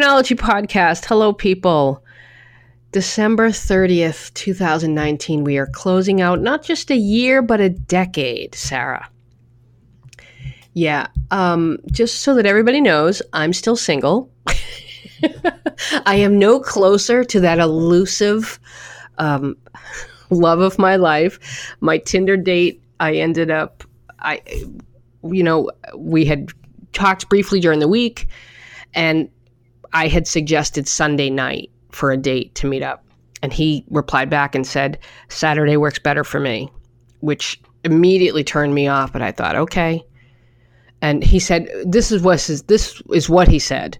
Podcast. Hello, people. December 30th, 2019. We are closing out not just a year, but a decade, Sarah. Yeah, um, just so that everybody knows, I'm still single. I am no closer to that elusive um, love of my life. My Tinder date, I ended up, I, you know, we had talked briefly during the week, and I had suggested Sunday night for a date to meet up. And he replied back and said, Saturday works better for me, which immediately turned me off. But I thought, okay. And he said, this is what, this is what he said.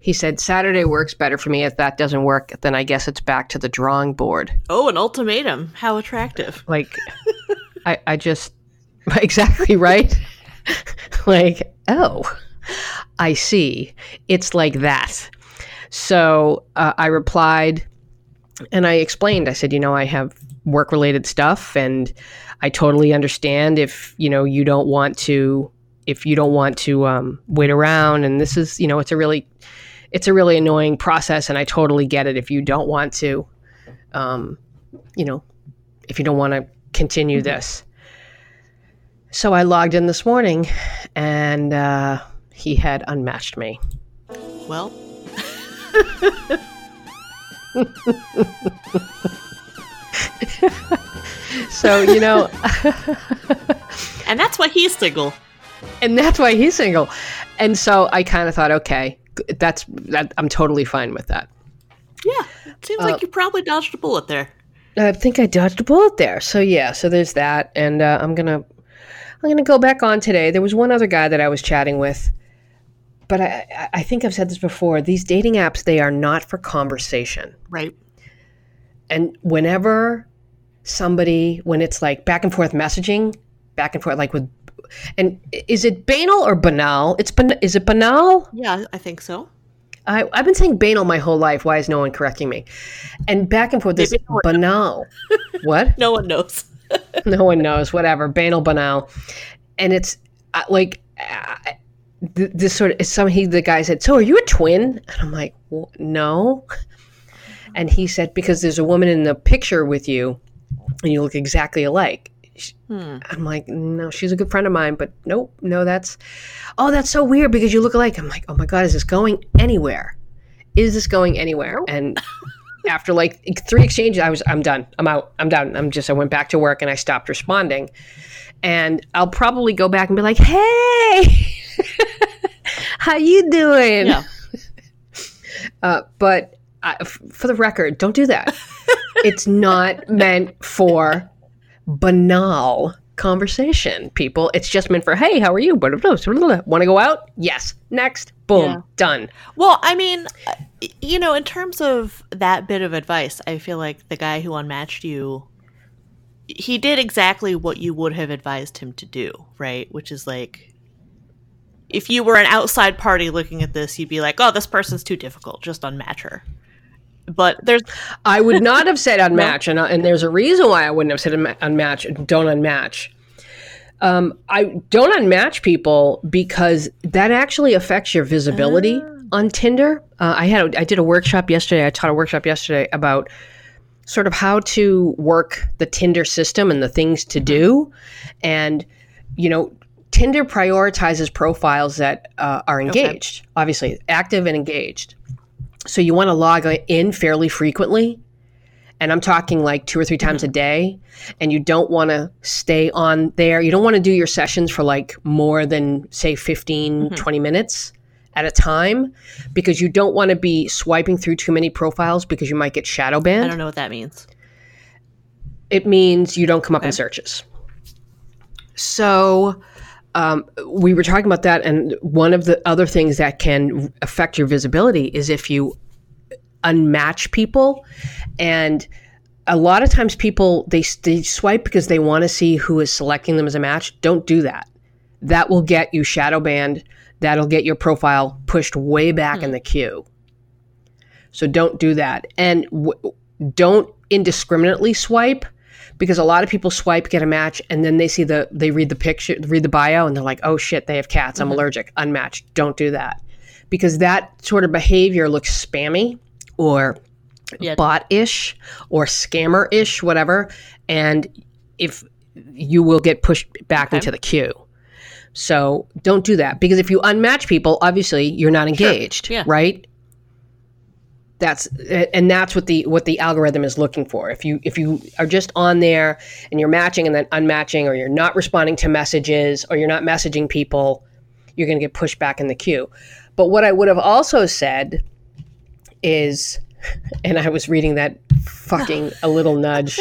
He said, Saturday works better for me. If that doesn't work, then I guess it's back to the drawing board. Oh, an ultimatum. How attractive. Like, I, I just, exactly right. like, oh, I see. It's like that. So uh, I replied and I explained, I said, you know, I have work related stuff and I totally understand if, you know, you don't want to, if you don't want to um, wait around. And this is, you know, it's a really, it's a really annoying process. And I totally get it if you don't want to, um, you know, if you don't want to continue mm-hmm. this. So I logged in this morning and uh, he had unmatched me. Well, so you know and that's why he's single. And that's why he's single. And so i kind of thought okay that's that i'm totally fine with that. Yeah seems uh, like you probably dodged a bullet there. I think i dodged a bullet there. So yeah so there's that. And uh, i'm gonna i'm gonna go back on today. There was one other guy that i was chatting with but I, I think I've said this before. These dating apps, they are not for conversation. Right. And whenever somebody, when it's like back and forth messaging, back and forth, like with, and is it banal or banal? It's ban- is it banal? Yeah, I think so. I, I've been saying banal my whole life. Why is no one correcting me? And back and forth, this no banal. what? No one knows. no one knows. Whatever. Banal, banal. And it's uh, like, this sort of some he the guy said, "So are you a twin?" And I'm like, well, "No." And he said, "Because there's a woman in the picture with you, and you look exactly alike." Hmm. I'm like, "No, she's a good friend of mine, but nope, no, that's oh, that's so weird because you look alike." I'm like, "Oh my god, is this going anywhere? Is this going anywhere?" And after like three exchanges, I was, I'm done. I'm out. I'm done. I'm just, I went back to work and I stopped responding. And I'll probably go back and be like, "Hey." How you doing? Yeah. Uh, but uh, f- for the record, don't do that. it's not meant for banal conversation, people. It's just meant for, hey, how are you? Want to go out? Yes. Next. Boom. Yeah. Done. Well, I mean, you know, in terms of that bit of advice, I feel like the guy who unmatched you, he did exactly what you would have advised him to do, right? Which is like, if you were an outside party looking at this, you'd be like, "Oh, this person's too difficult. Just unmatch her." But there's, I would not have said unmatch, no. and and there's a reason why I wouldn't have said unmatch. Don't unmatch. Um, I don't unmatch people because that actually affects your visibility uh. on Tinder. Uh, I had a, I did a workshop yesterday. I taught a workshop yesterday about sort of how to work the Tinder system and the things to do, and you know Tinder prioritizes profiles that uh, are engaged, okay. obviously active and engaged. So you want to log in fairly frequently. And I'm talking like two or three times mm-hmm. a day. And you don't want to stay on there. You don't want to do your sessions for like more than, say, 15, mm-hmm. 20 minutes at a time because you don't want to be swiping through too many profiles because you might get shadow banned. I don't know what that means. It means you don't come up in searches. So um, we were talking about that, and one of the other things that can affect your visibility is if you unmatch people, and a lot of times people they, they swipe because they want to see who is selecting them as a match. Don't do that. That will get you shadow banned. That'll get your profile pushed way back hmm. in the queue. So don't do that, and w- don't indiscriminately swipe because a lot of people swipe, get a match, and then they see the they read the picture, read the bio, and they're like, "Oh shit, they have cats. I'm mm-hmm. allergic. Unmatched. Don't do that." because that sort of behavior looks spammy or Yeah. bot-ish or scammer-ish whatever and if you will get pushed back Okay. into the queue so don't do that because if you unmatch people obviously you're not engaged Yeah. right? That's and that's what the what the algorithm is looking for. If you if you are just on there and you're matching and then unmatching or you're not responding to messages or you're not messaging people you're going to get pushed back in the queue. But what i would have also said is and i was reading that fucking a little nudge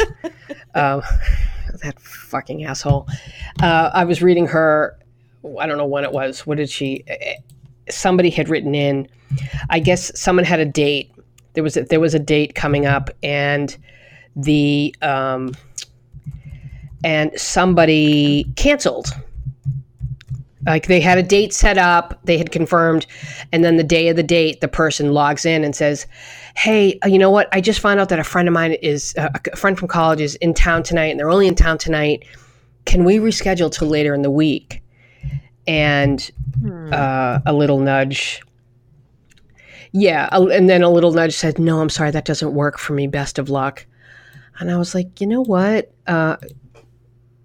um, that fucking asshole. Uh, i was reading her i don't know when it was what did she eh, somebody had written in. I guess someone had a date. There was a, there was a date coming up and the um, and somebody canceled. Like they had a date set up they had confirmed and then the day of the date the person logs in and says hey uh, you know what? I just found out that a friend of mine is a friend from college is in town tonight and they're only in town tonight. Can we reschedule till later in the week and Hmm. uh, a little nudge. Yeah a- and then a little nudge said no i'm sorry that doesn't work for me. Best of luck. And i was like you know what? Uh,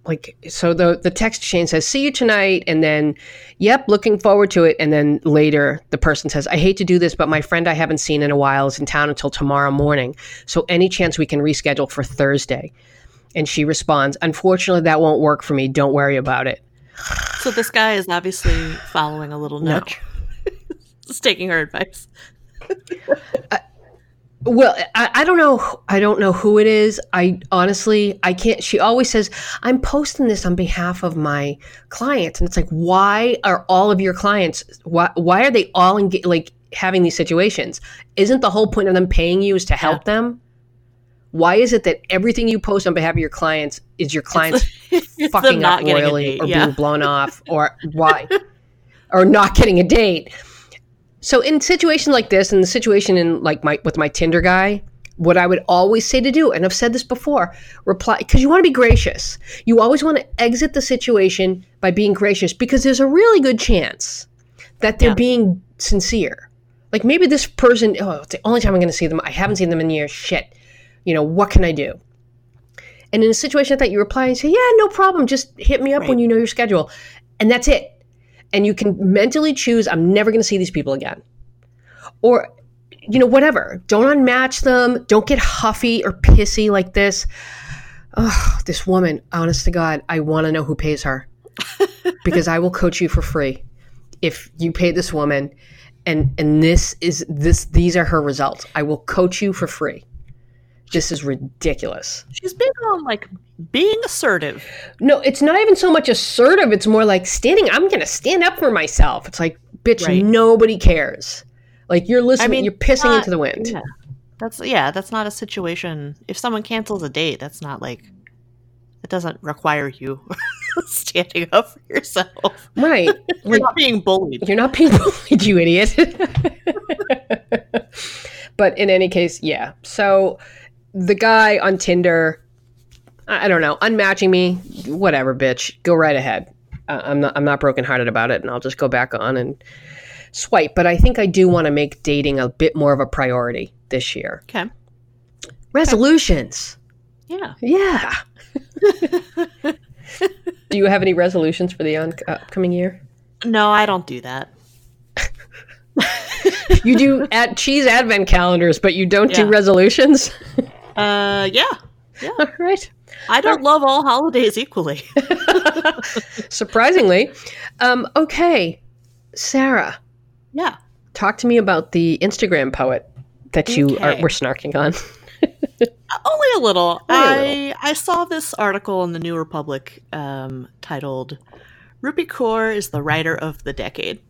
like so the the text chain says see you tonight and then yep looking forward to it. And then later the person says i hate to do this but my friend i haven't seen in a while is in town until tomorrow morning. So any chance we can reschedule for thursday? And she responds unfortunately that won't work for me. Don't worry about it So this guy is obviously following a little No. nudge. Just taking her advice. Well, I, I don't know. I don't know who it is. I honestly, I can't. She always says, "I'm posting this on behalf of my clients," and it's like, why are all of your clients? Why, why are they all like having these situations? Isn't the whole point of them paying you is to help them? Why is it that everything you post on behalf of your clients is your clients It's fucking up royally or yeah. being blown off or why? Or not getting a date. So in situations like this and the situation in like my with my tinder guy what i would always say to do and i've said this before reply because you want to be gracious. You always want to exit the situation by being gracious because there's a really good chance that they're Yeah. being sincere. Like maybe this person oh it's the only time i'm going to see them. I haven't seen them in years. Shit you know what can i do and in a situation like that, you reply and say, "Yeah, no problem. Just hit me up when you know your schedule," and that's it. And you can mentally choose, "I'm never going to see these people again," or you know, whatever. Don't unmatch them. Don't get huffy or pissy like this. Oh, this woman. Honest to God, I want to know who pays her because I will coach you for free if you pay this woman. And and this is this. These are her results. I will coach you for free. This is ridiculous. She's big on like being assertive. No, it's not even so much assertive. It's more like standing. I'm going to stand up for myself. It's like, bitch, Right. nobody cares. Like you're listening. mean, you're pissing not- into the wind. Yeah. That's yeah, that's not a situation. If someone cancels a date, that's not like it doesn't require you standing up for yourself. Right. You're Like not being bullied. you're not being bullied, you idiot. but in any case, yeah. So the guy on Tinder, I don't know, unmatching me, whatever, bitch. Go right ahead. Uh, I'm not. I'm not brokenhearted about it, and I'll just go back on and swipe. But I think I do want to make dating a bit more of a priority this year. Okay. Resolutions. Yeah. Yeah. do you have any resolutions for the un- upcoming year? No, I don't do that. You do at cheese advent calendars, but you don't do resolutions. Uh yeah. Yeah. All right. I don't love all holidays equally. Surprisingly, um, okay, Sarah, yeah. talk to me about the Instagram poet that you are, Okay. were snarking on. Only a little. Only I saw this article in the New Republic um, titled "Rupi Kaur is the writer of the decade,"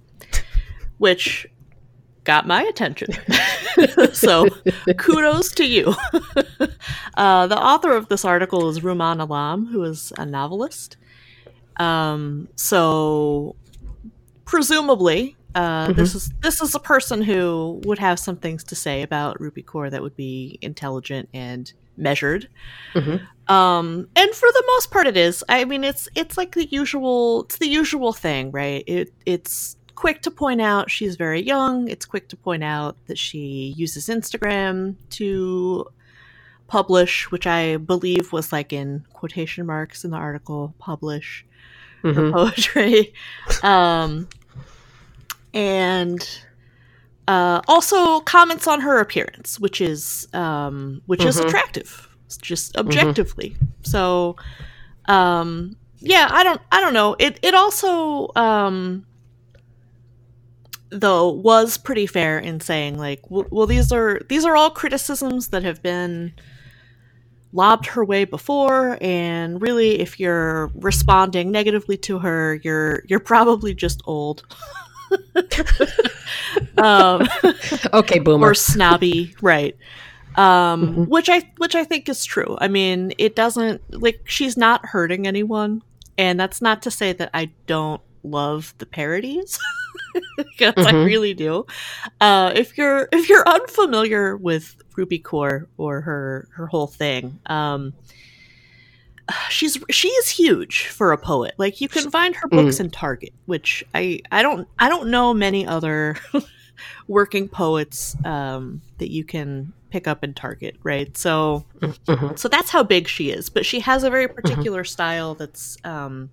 which got my attention. so kudos to you. uh, the author of this article is Rumaan Alam, who is a novelist. Um, so presumably. Uh, This is this is a person who would have some things to say about Rupi Kaur that would be intelligent and measured. Mhm. Um, and for the most part, it is. I mean, it's it's like the usual. It's the usual thing, right? It it's quick to point out she's very young. It's quick to point out that she uses Instagram to publish, which I believe was like in quotation marks in the article, publish her Mhm. poetry. um, and uh, also comments on her appearance, which is um, which is Mhm. attractive, just objectively. So, um, yeah, I don't, I don't know. It it also um, though was pretty fair in saying like, well, well, these are these are all criticisms that have been lobbed her way before and really if you're responding negatively to her you're you're probably just old um, Okay, boomer. or snobby right um, Mhm. which i which i think is true i mean it doesn't like she's not hurting anyone and that's not to say that i don't love the parodies because i Mhm. really do. Uh, if you're if you're unfamiliar with Rupi Kaur or her her whole thing um she's she is huge for a poet. Like you can find her books in target which i i don't i don't know many other working poets um that you can pick up in target right? So Mhm. so that's how big she is. But she has a very particular style that's um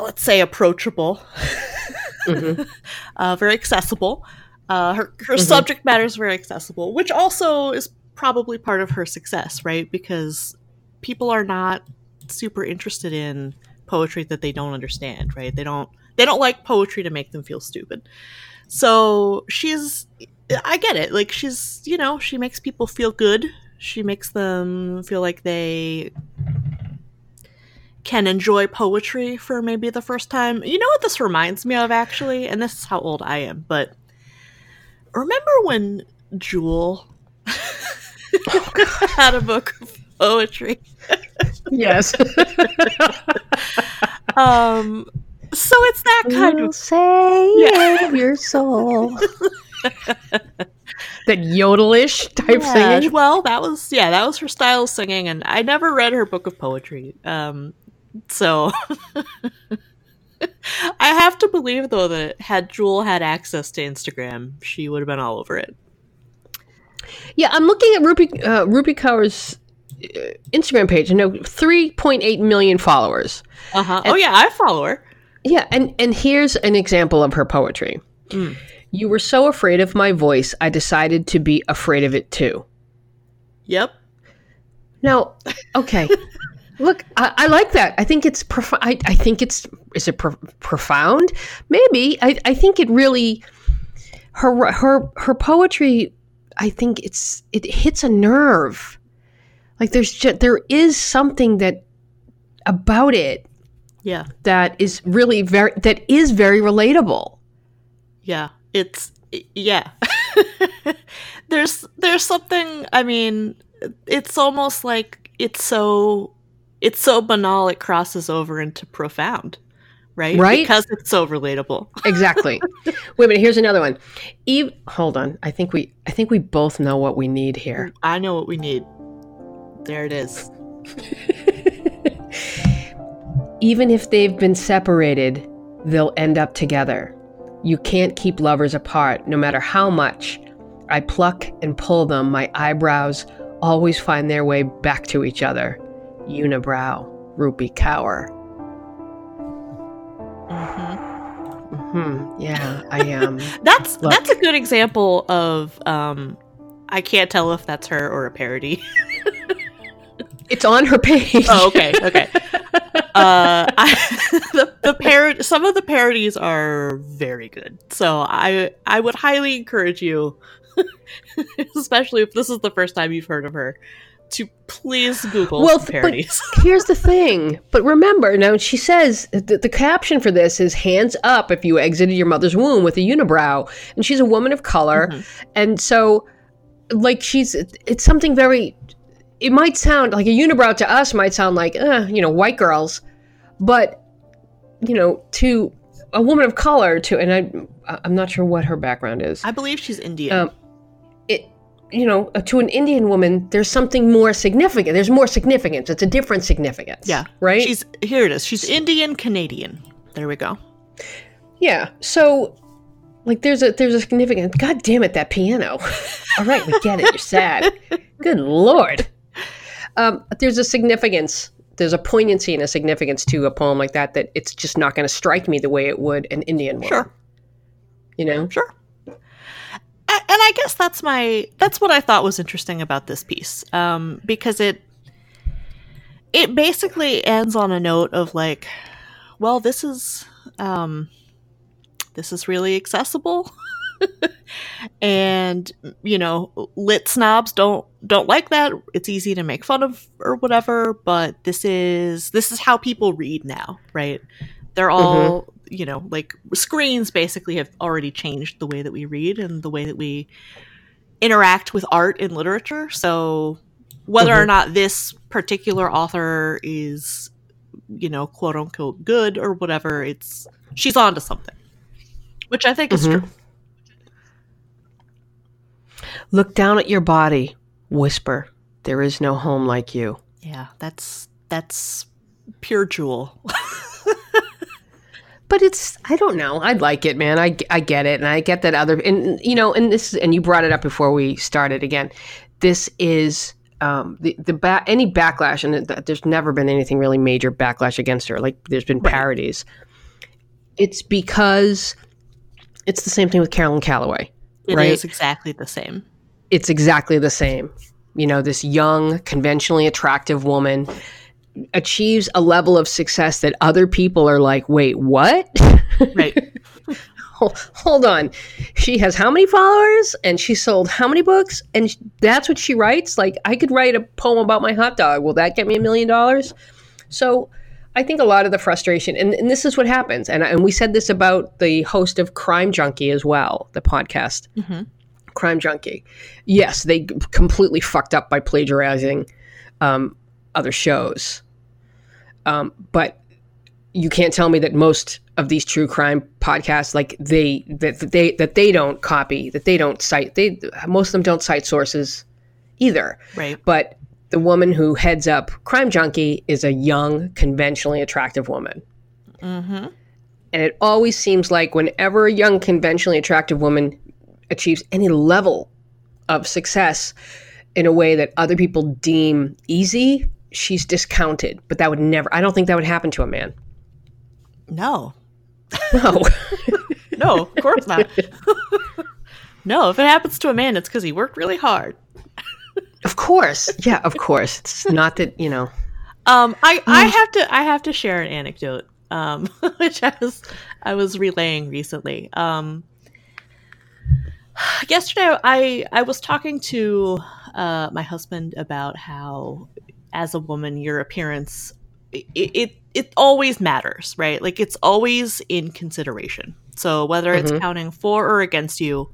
let's say approachable Mhm. uh, very accessible. Uh, her, her Mhm. subject matter is very accessible which also is probably part of her success right? Because people are not super interested in poetry that they don't understand right? They don't they don't like poetry to make them feel stupid. So she's i get it. Like she's you know she makes people feel good. She makes them feel like they can enjoy poetry for maybe the first time. You know what this reminds me of actually, and this is how old I am, but remember when Jewel had a book of poetry? Yes. Um so it's that kind of save Yeah. your soul. that yodelish type Yeah, singing. Well, that was yeah, that was her style of singing, and I never read her book of poetry. Um, so I have to believe though that had Jewel had access to Instagram, she would have been all over it. Yeah, I'm looking at Rupi uh, Rupi Kaur's uh, Instagram page. I know 3.8 million followers. Uh huh. Oh yeah, I follow her. Yeah, and and here's an example of her poetry. Mm. You were so afraid of my voice, I decided to be afraid of it too. Yep. Now, okay. Look, I, I like that. I think it's prof- I, I think it's is it pro- profound? Maybe. I, I think it really her her her poetry. I think it's it hits a nerve. Like there's just, there is something that about it Yeah. that is really very that is very relatable. Yeah. It's yeah. there's there's something. I mean, it's almost like it's so it's so banal it crosses over into profound, right? Right. Because it's so relatable. Exactly. Wait a minute. Here's another one. Eve, hold on. I think we I think we both know what we need here. I know what we need. There it is. Even if they've been separated, they'll end up together. You can't keep lovers apart, no matter how much I pluck and pull them. My eyebrows always find their way back to each other. Unibrow, Rupi Kaur. hmm Hmm. Yeah, I am. That's Look. that's a good example of. Um, I can't tell if that's her or a parody. it's on her page. oh, okay, okay. Uh, I, the the parod- some of the parodies are very good, so I I would highly encourage you, especially if this is the first time you've heard of her, to please Google Well, some th- but- parodies. Here's the thing. But remember, now she says the, the caption for this is hands up if you exited your mother's womb with a unibrow. And she's a woman of color. Mhm. And so, like, she's, it's something very, it might sound like a unibrow to us might sound like, uh, you know, white girls. But, you know, to a woman of color, to, and I, I'm not sure what her background is. I believe she's Indian. Um, you know uh, to an indian woman there's something more significant there's more significance it's a different significance Yeah. right she's here. It is. She's Indian Canadian. There we go. Yeah. So like there's a there's a significant God damn it, that piano. All right, we get it. You're sad. Good lord. Um, there's a significance there's a poignancy and a significance to a poem like that that it's just not going to strike me the way it would an Indian one. Sure. You know? Sure. And I guess that's my that's what I thought was interesting about this piece, um, because it it basically ends on a note of like, well, this is um, this is really accessible, and you know, lit snobs don't don't like that. It's easy to make fun of or whatever, but this is this is how people read now, right? They're all you know like screens basically have already changed the way that we read and the way that we interact with art and literature. So whether or Mhm. not this particular author is you know quote unquote good or whatever, it's she's on to something, which I think is Mhm. true. Look down at your body, whisper, there is no home like you. Yeah, that's that's pure jewel. But it's I don't know. I like it, man. I, I get it, and I get that other and you know, and this and you brought it up before we started again. This is um, the the ba- any backlash, and th- there's never been anything really major backlash against her. Like there's been Right. parodies. It's because it's the same thing with Caroline Calloway. It is Right. exactly the same. It's exactly the same. You know, this young, conventionally attractive woman achieves a level of success that other people are like, "Wait, what?" Right. Hol- hold on. She has how many followers? And she sold how many books? And sh- that's what she writes? Like i could write a poem about my hot dog. Will that get me a million dollars? So i think a lot of the frustration and, and this is what happens and, and we said this about the host of crime junkie as well the podcast. Hmm crime junkie. Yes they completely fucked up by plagiarizing um, other shows um, but you can't tell me that most of these true crime podcasts like they that, that they that they don't copy that they don't cite they most of them don't cite sources either. Right. but the woman who heads up crime junkie is a young conventionally attractive woman. Hmm and it always seems like whenever a young, conventionally attractive woman achieves any level of success in a way that other people deem easy, she's discounted. But that would never, I don't think that would happen to a man. No. No. No, of course not. no, if it happens to a man, it's because he worked really hard. of course. Yeah, of course. It's not that, you know. Um, I, I have to I have to share an anecdote, um, which I was I was relaying recently. Um, yesterday, I I was talking to uh, my husband about how, as a woman, your appearance it, it it always matters, right? Like it's always in consideration. So whether it's Mhm. counting for or against you,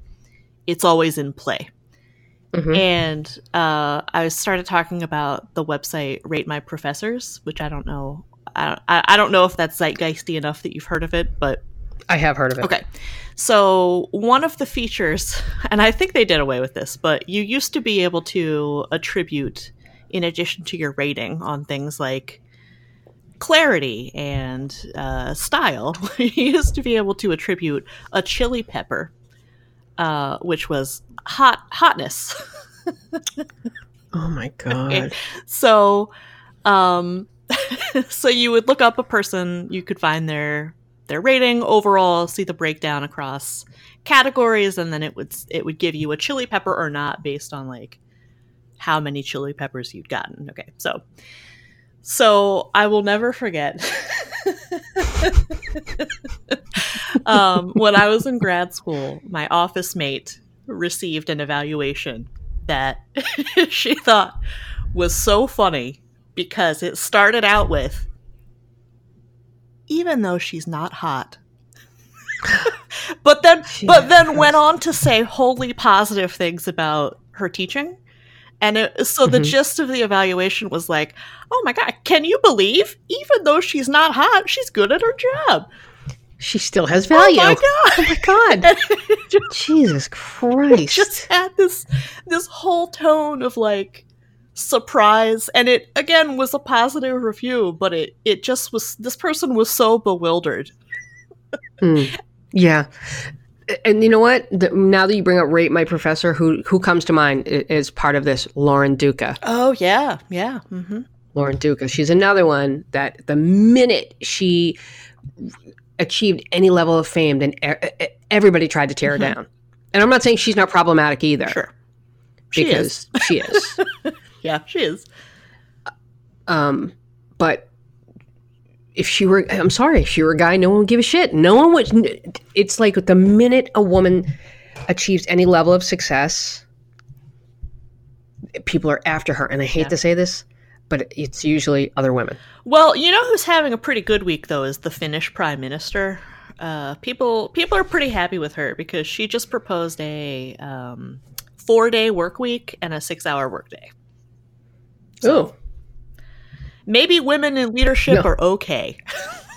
it's always in play. Mhm. And uh, I started talking about the website Rate My Professors, which I don't know. I don't, I I don't know if that's zeitgeisty enough that you've heard of it, but I have heard of it. okay. So one of the features, and I think they did away with this, but you used to be able to attribute, in addition to your rating, on things like clarity and uh, style. you used to be able to attribute a chili pepper, uh, which was hot hotness. Oh my God. so um so you would look up a person you could find their their rating overall see the breakdown across categories and then it would it would give you a chili pepper or not based on like how many chili peppers you'd gotten. Okay so so i will never forget. Um, when i was in grad school my office mate received an evaluation that she thought was so funny because it started out with even though she's not hot. But then but then went on to say wholly positive things about her teaching and it, so the Mhm. gist of the evaluation was like oh my god can you believe even though she's not hot she's good at her job She still has value. oh my god Oh my God. Just- Jesus Christ. just had this this whole tone of like surprise and it again was a positive review but it it just was this person was so bewildered Hmm. Yeah. And you know what? The, now that you bring up Rate My Professor, who who comes to mind is part of this? Lauren Duca. Oh yeah, yeah. Mm-hmm. Lauren Duca. She's another one that the minute she achieved any level of fame, then everybody tried to tear her down. And I'm not saying she's not problematic either, Sure. She is. because she is. Yeah, she is. Um, but if she were, I'm sorry, if she were a guy, no one would give a shit. No one would. It's like the minute a woman achieves any level of success, people are after her. And I hate Yeah. to say this, but it's usually other women. Well, you know who's having a pretty good week though is the Finnish Prime Minister. Uh, people people are pretty happy with her because she just proposed a um, four day work week and a six hour work day. Oh, Maybe women in leadership No. are okay.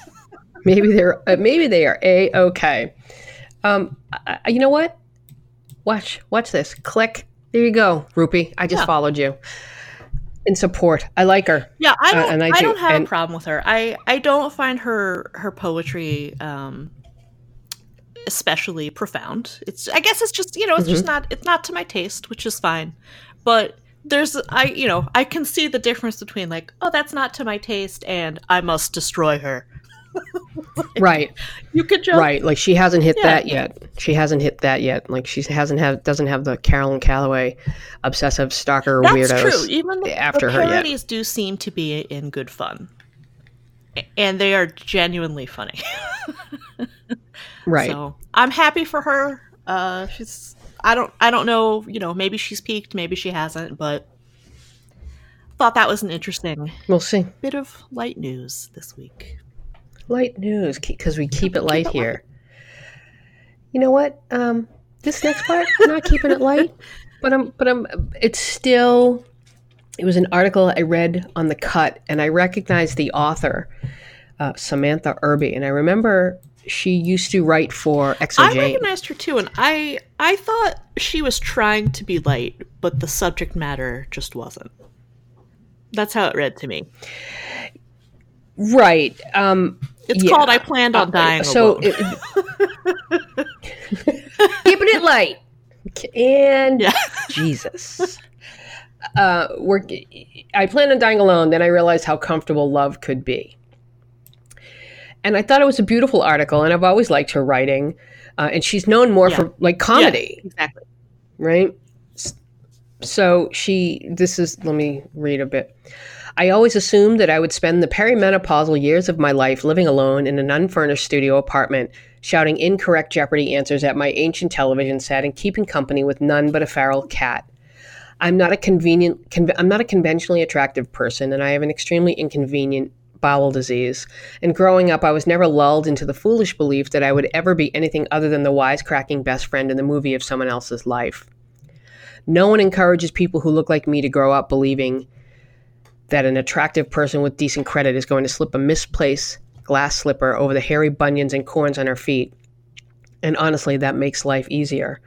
maybe they're uh, maybe they are a okay. Um, I, you know what? Watch watch this. Click. There you go, Rupi. I just Yeah. followed you in support. I like her. Yeah, I Uh, don't. and I I, do, don't have and- a problem with her. I I don't find her her poetry um, especially profound. It's I guess it's just you know it's Mm-hmm. just not it's not to my taste, which is fine. But there's I you know I can see the difference between like oh that's not to my taste and I must destroy her. Right. You could just Right, like she hasn't hit Yeah. that yet. She hasn't hit that yet. Like she hasn't have doesn't have the Caroline Calloway obsessive stalker That's weirdos. true. Even the, after the her yet. parodies do seem to be in good fun, and they are genuinely funny. Right. So I'm happy for her. Uh, she's I don't I don't know. You know, maybe she's peaked, maybe she hasn't, but thought that was an interesting We'll see. bit of light news this week. Light news because we keep it keep light it here. You know what? Um, this next part, I'm not keeping it light, but I'm but I'm. It's still. It was an article I read on the cut, and I recognized the author, uh, Samantha Irby, and I remember she used to write for I recognized her too, and I I thought she was trying to be light, but the subject matter just wasn't. That's how it read to me. Right. Um, It's Yeah. called "I Planned on Uh, Dying so Alone." it- keeping it light and Yeah. jesus uh we're i planned on dying alone then i realized how comfortable love could be and i thought it was a beautiful article and i've always liked her writing uh, and she's known more Yeah. for like comedy Yeah, exactly. right? So she, this is, let me read a bit. I always assumed that I would spend the perimenopausal years of my life living alone in an unfurnished studio apartment, shouting incorrect Jeopardy answers at my ancient television set and keeping company with none but a feral cat. I'm not a convenient, con- I'm not a conventionally attractive person, and I have an extremely inconvenient bowel disease. And growing up, I was never lulled into the foolish belief that I would ever be anything other than the wisecracking best friend in the movie of someone else's life. No one encourages people who look like me to grow up believing that an attractive person with decent credit is going to slip a misplaced glass slipper over the hairy bunions and corns on her feet. And honestly, that makes life easier.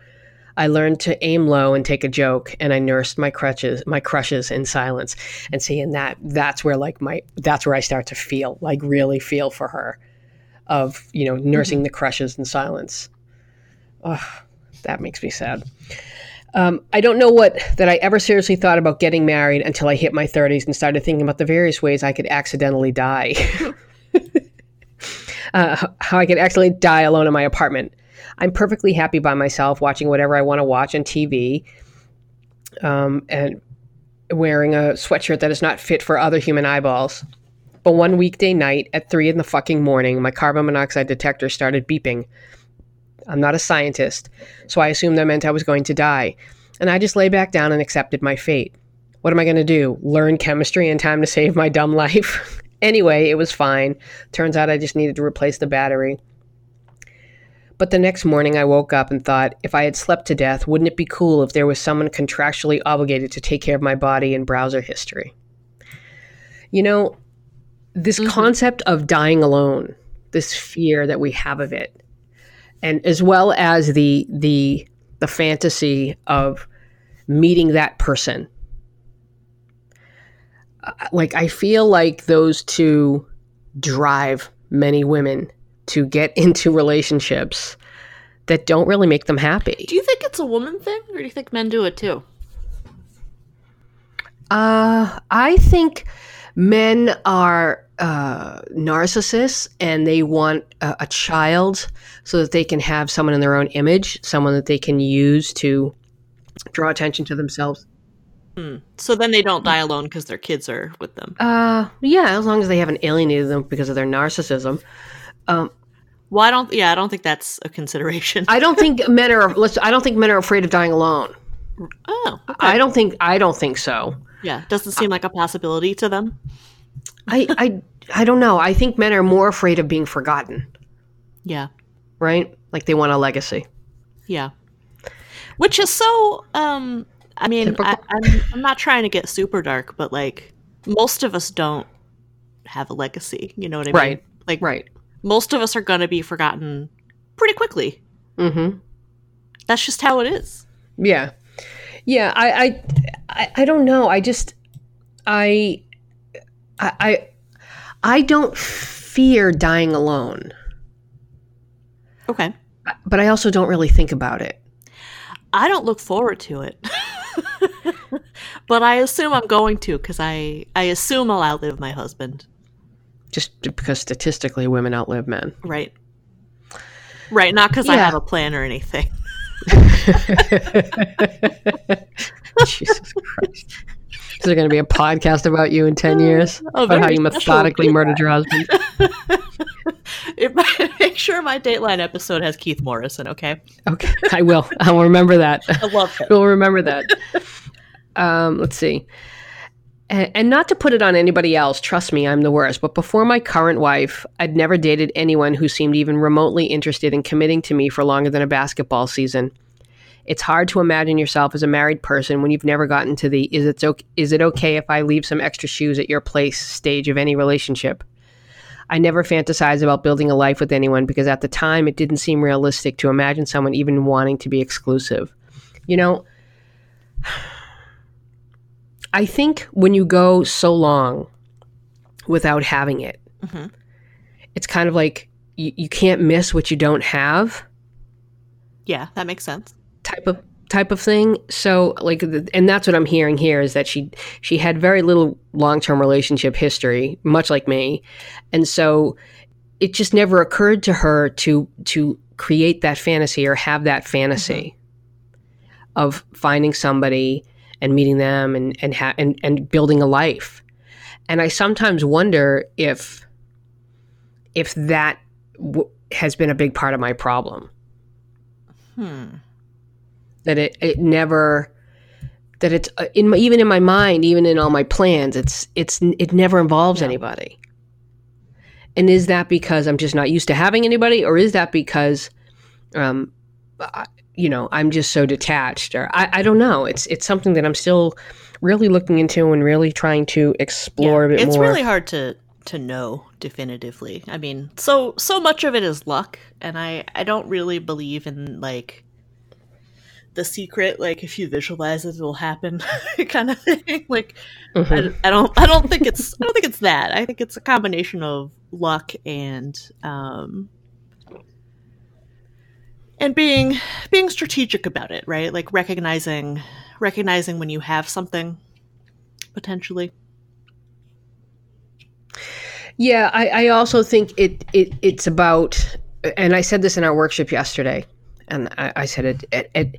I learned to aim low and take a joke, and I nursed my crutches, my crushes in silence. And see, and that that's where like my that's where I start to feel like really feel for her, of you know nursing the crushes in silence. Ugh, that makes me sad. Um, I don't know what that I ever seriously thought about getting married until I hit my 30s and started thinking about the various ways I could accidentally die. uh, how I could accidentally die alone in my apartment. I'm perfectly happy by myself, watching whatever I want to watch on TV, um, and wearing a sweatshirt that is not fit for other human eyeballs. But one weekday night at three in the fucking morning, my carbon monoxide detector started beeping. I'm not a scientist, so I assumed that meant I was going to die. And I just lay back down and accepted my fate. What am I going to do? Learn chemistry in time to save my dumb life? anyway, it was fine. Turns out I just needed to replace the battery. But the next morning, I woke up and thought, if I had slept to death, wouldn't it be cool if there was someone contractually obligated to take care of my body and browser history? You know, this concept of dying alone, this fear that we have of it, and as well as the the the fantasy of meeting that person. Uh, Like I feel like those two drive many women to get into relationships that don't really make them happy. Do you think it's a woman thing, or do you think men do it too? Uh, I think men are uh, narcissists and they want a, a child so that they can have someone in their own image, someone that they can use to draw attention to themselves. Hmm. So then they don't die alone because their kids are with them. Uh, yeah, as long as they haven't alienated them because of their narcissism. Um, Well, I don't. Yeah, I don't think that's a consideration. I don't think men are. Let's. I don't think men are afraid of dying alone. oh, okay. I don't think. I don't think so. yeah, doesn't seem like a possibility to them. I. I. I don't know. I think men are more afraid of being forgotten. Yeah, Right? Like they want a legacy. yeah. Which is so. Um, I mean, Typical. I, I'm I'm not trying to get super dark, but like most of us don't have a legacy. You know what I mean? Right. Like Right. Most of us are going to be forgotten pretty quickly. Mm-hmm. That's just how it is. Yeah. Yeah. I. I. I, don't know. I just. I. I. I I don't fear dying alone, Okay. but I also don't really think about it. I don't look forward to it. but I assume I'm going to because I, I assume I'll outlive my husband. Just because statistically women outlive men. Right. Right. Not because I have a plan or anything. Jesus Christ. Is there going to be a podcast about you in 10 years? Oh, about how you methodically murdered your husband? If make sure my Dateline episode has Keith Morrison, okay? Okay, I will. I will remember that. I love him. We'll remember that. Um, let's see. And, not to put it on anybody else, trust me, I'm the worst. But before my current wife, I'd never dated anyone who seemed even remotely interested in committing to me for longer than a basketball season. It's hard to imagine yourself as a married person when you've never gotten to the is it okay, is it okay if I leave some extra shoes at your place stage of any relationship. I never fantasized about building a life with anyone because at the time it didn't seem realistic to imagine someone even wanting to be exclusive. You know, I think when you go so long without having it, Mhm. it's kind of like you, you can't miss what you don't have Yeah, that makes sense. type of type of thing. So like, the, and that's what I'm hearing here is that she she had very little long term relationship history, much like me, and so it just never occurred to her to to create that fantasy or have that fantasy of finding somebody and meeting them and and ha- and and building a life. And I sometimes wonder if if that w- has been a big part of my problem Hmm. that it it never that it's uh, in my, even in my mind even in all my plans it's it's it never involves Yeah. anybody and is that because i'm just not used to having anybody or is that because um I, you know i'm just so detached or I, I don't know it's it's something that i'm still really looking into and really trying to explore a bit it's more really hard to to know definitively. I mean, so so much of it is luck, and I I don't really believe in like the secret. Like if you visualize it, it'll happen, kind of thing. Like Mhm. I, I don't I don't think it's I don't think it's that. I think it's a combination of luck and um and being being strategic about it, right? Like recognizing recognizing when you have something potentially. Yeah, I, I also think it, it it's about, and I said this in our workshop yesterday, and I, I said it at, at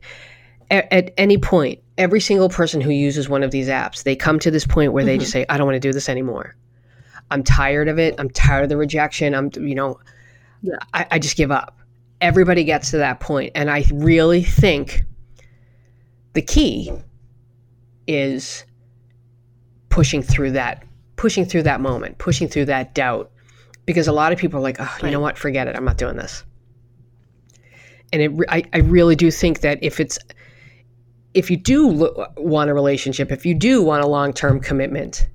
at any point, every single person who uses one of these apps, they come to this point where they mm-hmm. just say, "I don't want to do this anymore. I'm tired of it. I'm tired of the rejection. I'm, you know, Yeah. I, I just give up." Everybody gets to that point, and I really think the key is pushing through that pushing through that moment pushing through that doubt because a lot of people are like oh you know what? Forget it. I'm not doing this. And it I, I really do think that if it's if you do lo- want a relationship if you do want a long-term commitment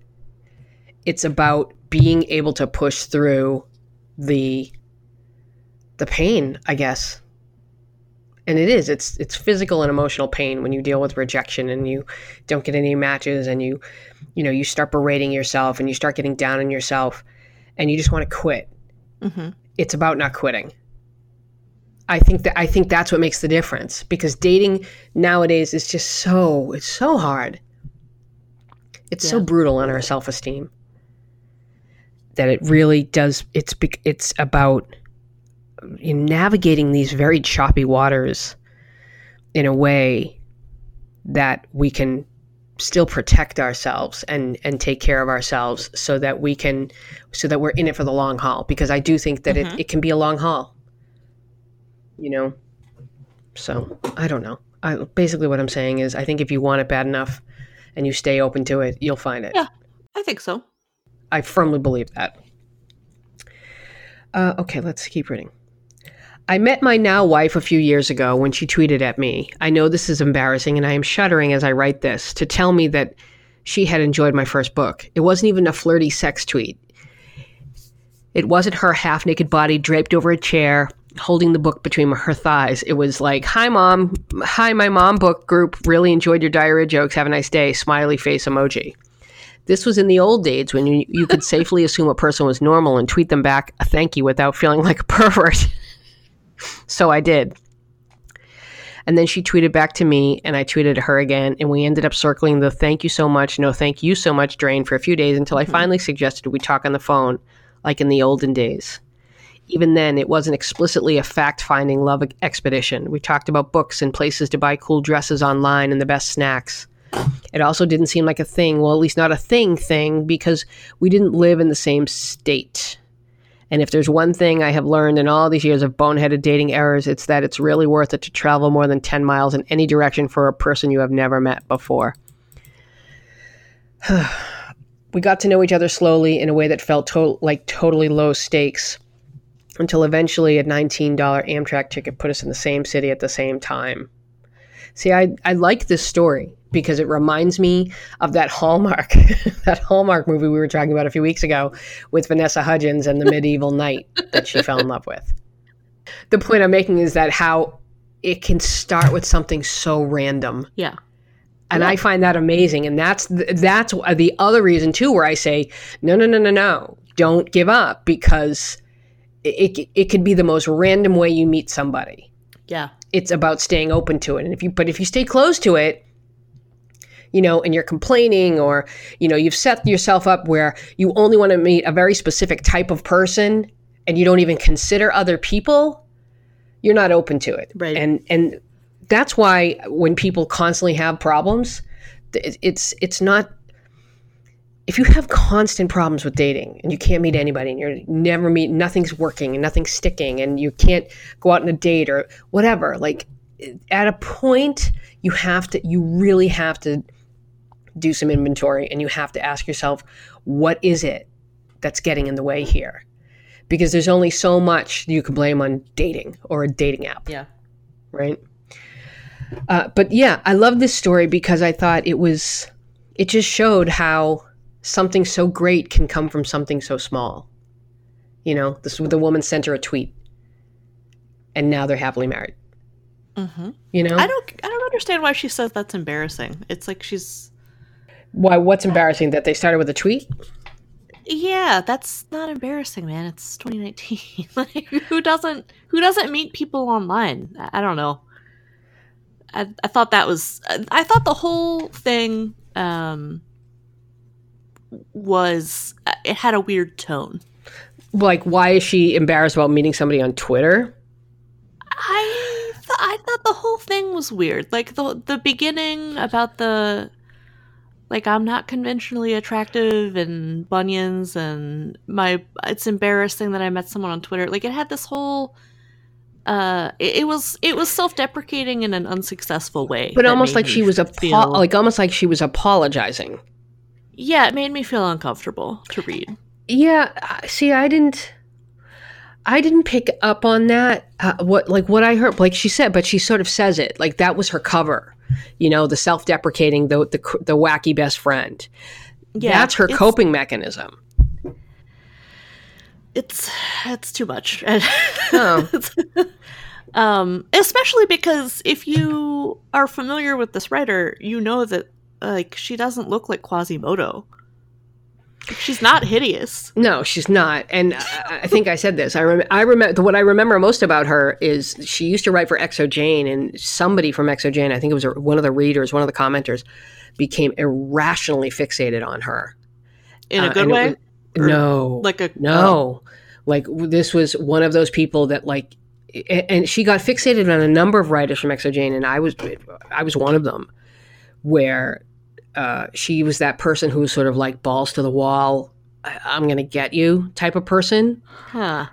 it's about being able to push through the the pain i guess and it is it's it's physical and emotional pain when you deal with rejection and you don't get any matches and you you know you start berating yourself and you start getting down on yourself and you just want to quit hmm it's about not quitting. I think that I think that's what makes the difference because dating nowadays is just so it's so hard. It's so brutal on our self-esteem that it really does it's it's about know, navigating these very choppy waters in a way that we can still protect ourselves and and take care of ourselves so that we can so that we're in it for the long haul because I do think that Mhm. it, it can be a long haul you know so I don't know I basically what I'm saying is I think if you want it bad enough and you stay open to it you'll find it Yeah. I think so. I firmly believe that. Uh, okay, let's keep reading. I met my now wife a few years ago when she tweeted at me. I know this is embarrassing and I am shuddering as I write this to tell me that she had enjoyed my first book. It wasn't even a flirty sex tweet. It wasn't her half naked body draped over a chair, holding the book between her thighs. It was like, Hi, mom. Hi, my mom book group. Really enjoyed your diarrhea jokes. Have a nice day. Smiley face emoji. This was in the old days when you, you could safely assume a person was normal and tweet them back a thank you without feeling like a pervert. so I did. And then she tweeted back to me, and I tweeted her again, and we ended up circling the thank you so much, no thank you so much drain for a few days until I mm-hmm. finally suggested we talk on the phone like in the olden days. Even then, it wasn't explicitly a fact finding love expedition. We talked about books and places to buy cool dresses online and the best snacks. It also didn't seem like a thing, well, at least not a thing thing, because we didn't live in the same state. And if there's one thing I have learned in all these years of boneheaded dating errors, it's that it's really worth it to travel more than 10 miles in any direction for a person you have never met before. we got to know each other slowly in a way that felt to- like totally low stakes until eventually a $19 Amtrak ticket put us in the same city at the same time. See, I, I like this story because it reminds me of that Hallmark, that Hallmark movie we were talking about a few weeks ago with Vanessa Hudgens and the medieval knight that she fell in love with. The point I'm making is that how it can start with something so random Yeah. and I find that amazing. And that's th- that's the other reason too, where I say, no, no, no, no, no, don't give up because it it, it could be the most random way you meet somebody. Yeah. It's about staying open to it, and if you but if you stay close to it, you know, and you're complaining or you know you've set yourself up where you only want to meet a very specific type of person, and you don't even consider other people, you're not open to it, Right. And and that's why when people constantly have problems, it's it's not. If you have constant problems with dating and you can't meet anybody and you're never meet, nothing's working and nothing's sticking and you can't go out on a date or whatever, like at a point you have to, you really have to do some inventory and you have to ask yourself, what is it that's getting in the way here? Because there's only so much you can blame on dating or a dating app Yeah. right? Uh, but yeah, I love this story because I thought it was, it just showed how something so great can come from something so small. You know, this the woman sent her a tweet, and now they're happily married. hmm You know, I don't. I don't understand why she says that's embarrassing. It's like she's. Why? What's embarrassing that they started with a tweet? Yeah, that's not embarrassing, man. It's 2019. like, who doesn't? Who doesn't meet people online? I, I don't know. I, I thought that was. I thought the whole thing um, was. It had a weird tone. Like, why is she embarrassed about meeting somebody on Twitter? I th- I thought the whole thing was weird. Like the the beginning about the like I'm not conventionally attractive and bunions and my it's embarrassing that I met someone on Twitter. Like it had this whole uh it, it was it was self-deprecating in an unsuccessful way. But almost like she was a feel- like almost like she was apologizing. Yeah, it made me feel uncomfortable to read. Yeah, see, I didn't. I didn't pick up on that. Uh, what like what I heard, like she said, but she sort of says it like that was her cover. You know, the self-deprecating, the the, the wacky best friend. Yeah, That's her coping mechanism. It's it's too much. Oh. um, especially because if you are familiar with this writer, you know that like she doesn't look like Quasimodo. She's not hideous. No, she's not. And I, I think I said this. I rem- I remember what I remember most about her is she used to write for xoJane, and somebody from xoJane, I think it was one of the readers, one of the commenters, became irrationally fixated on her In a Uh, good way? was- no, like a no, like this was one of those people that like, and she got fixated on a number of writers from xoJane, and I was, I was one of them, where uh, she was that person who was sort of like balls to the wall, I'm gonna get you type of person, Huh.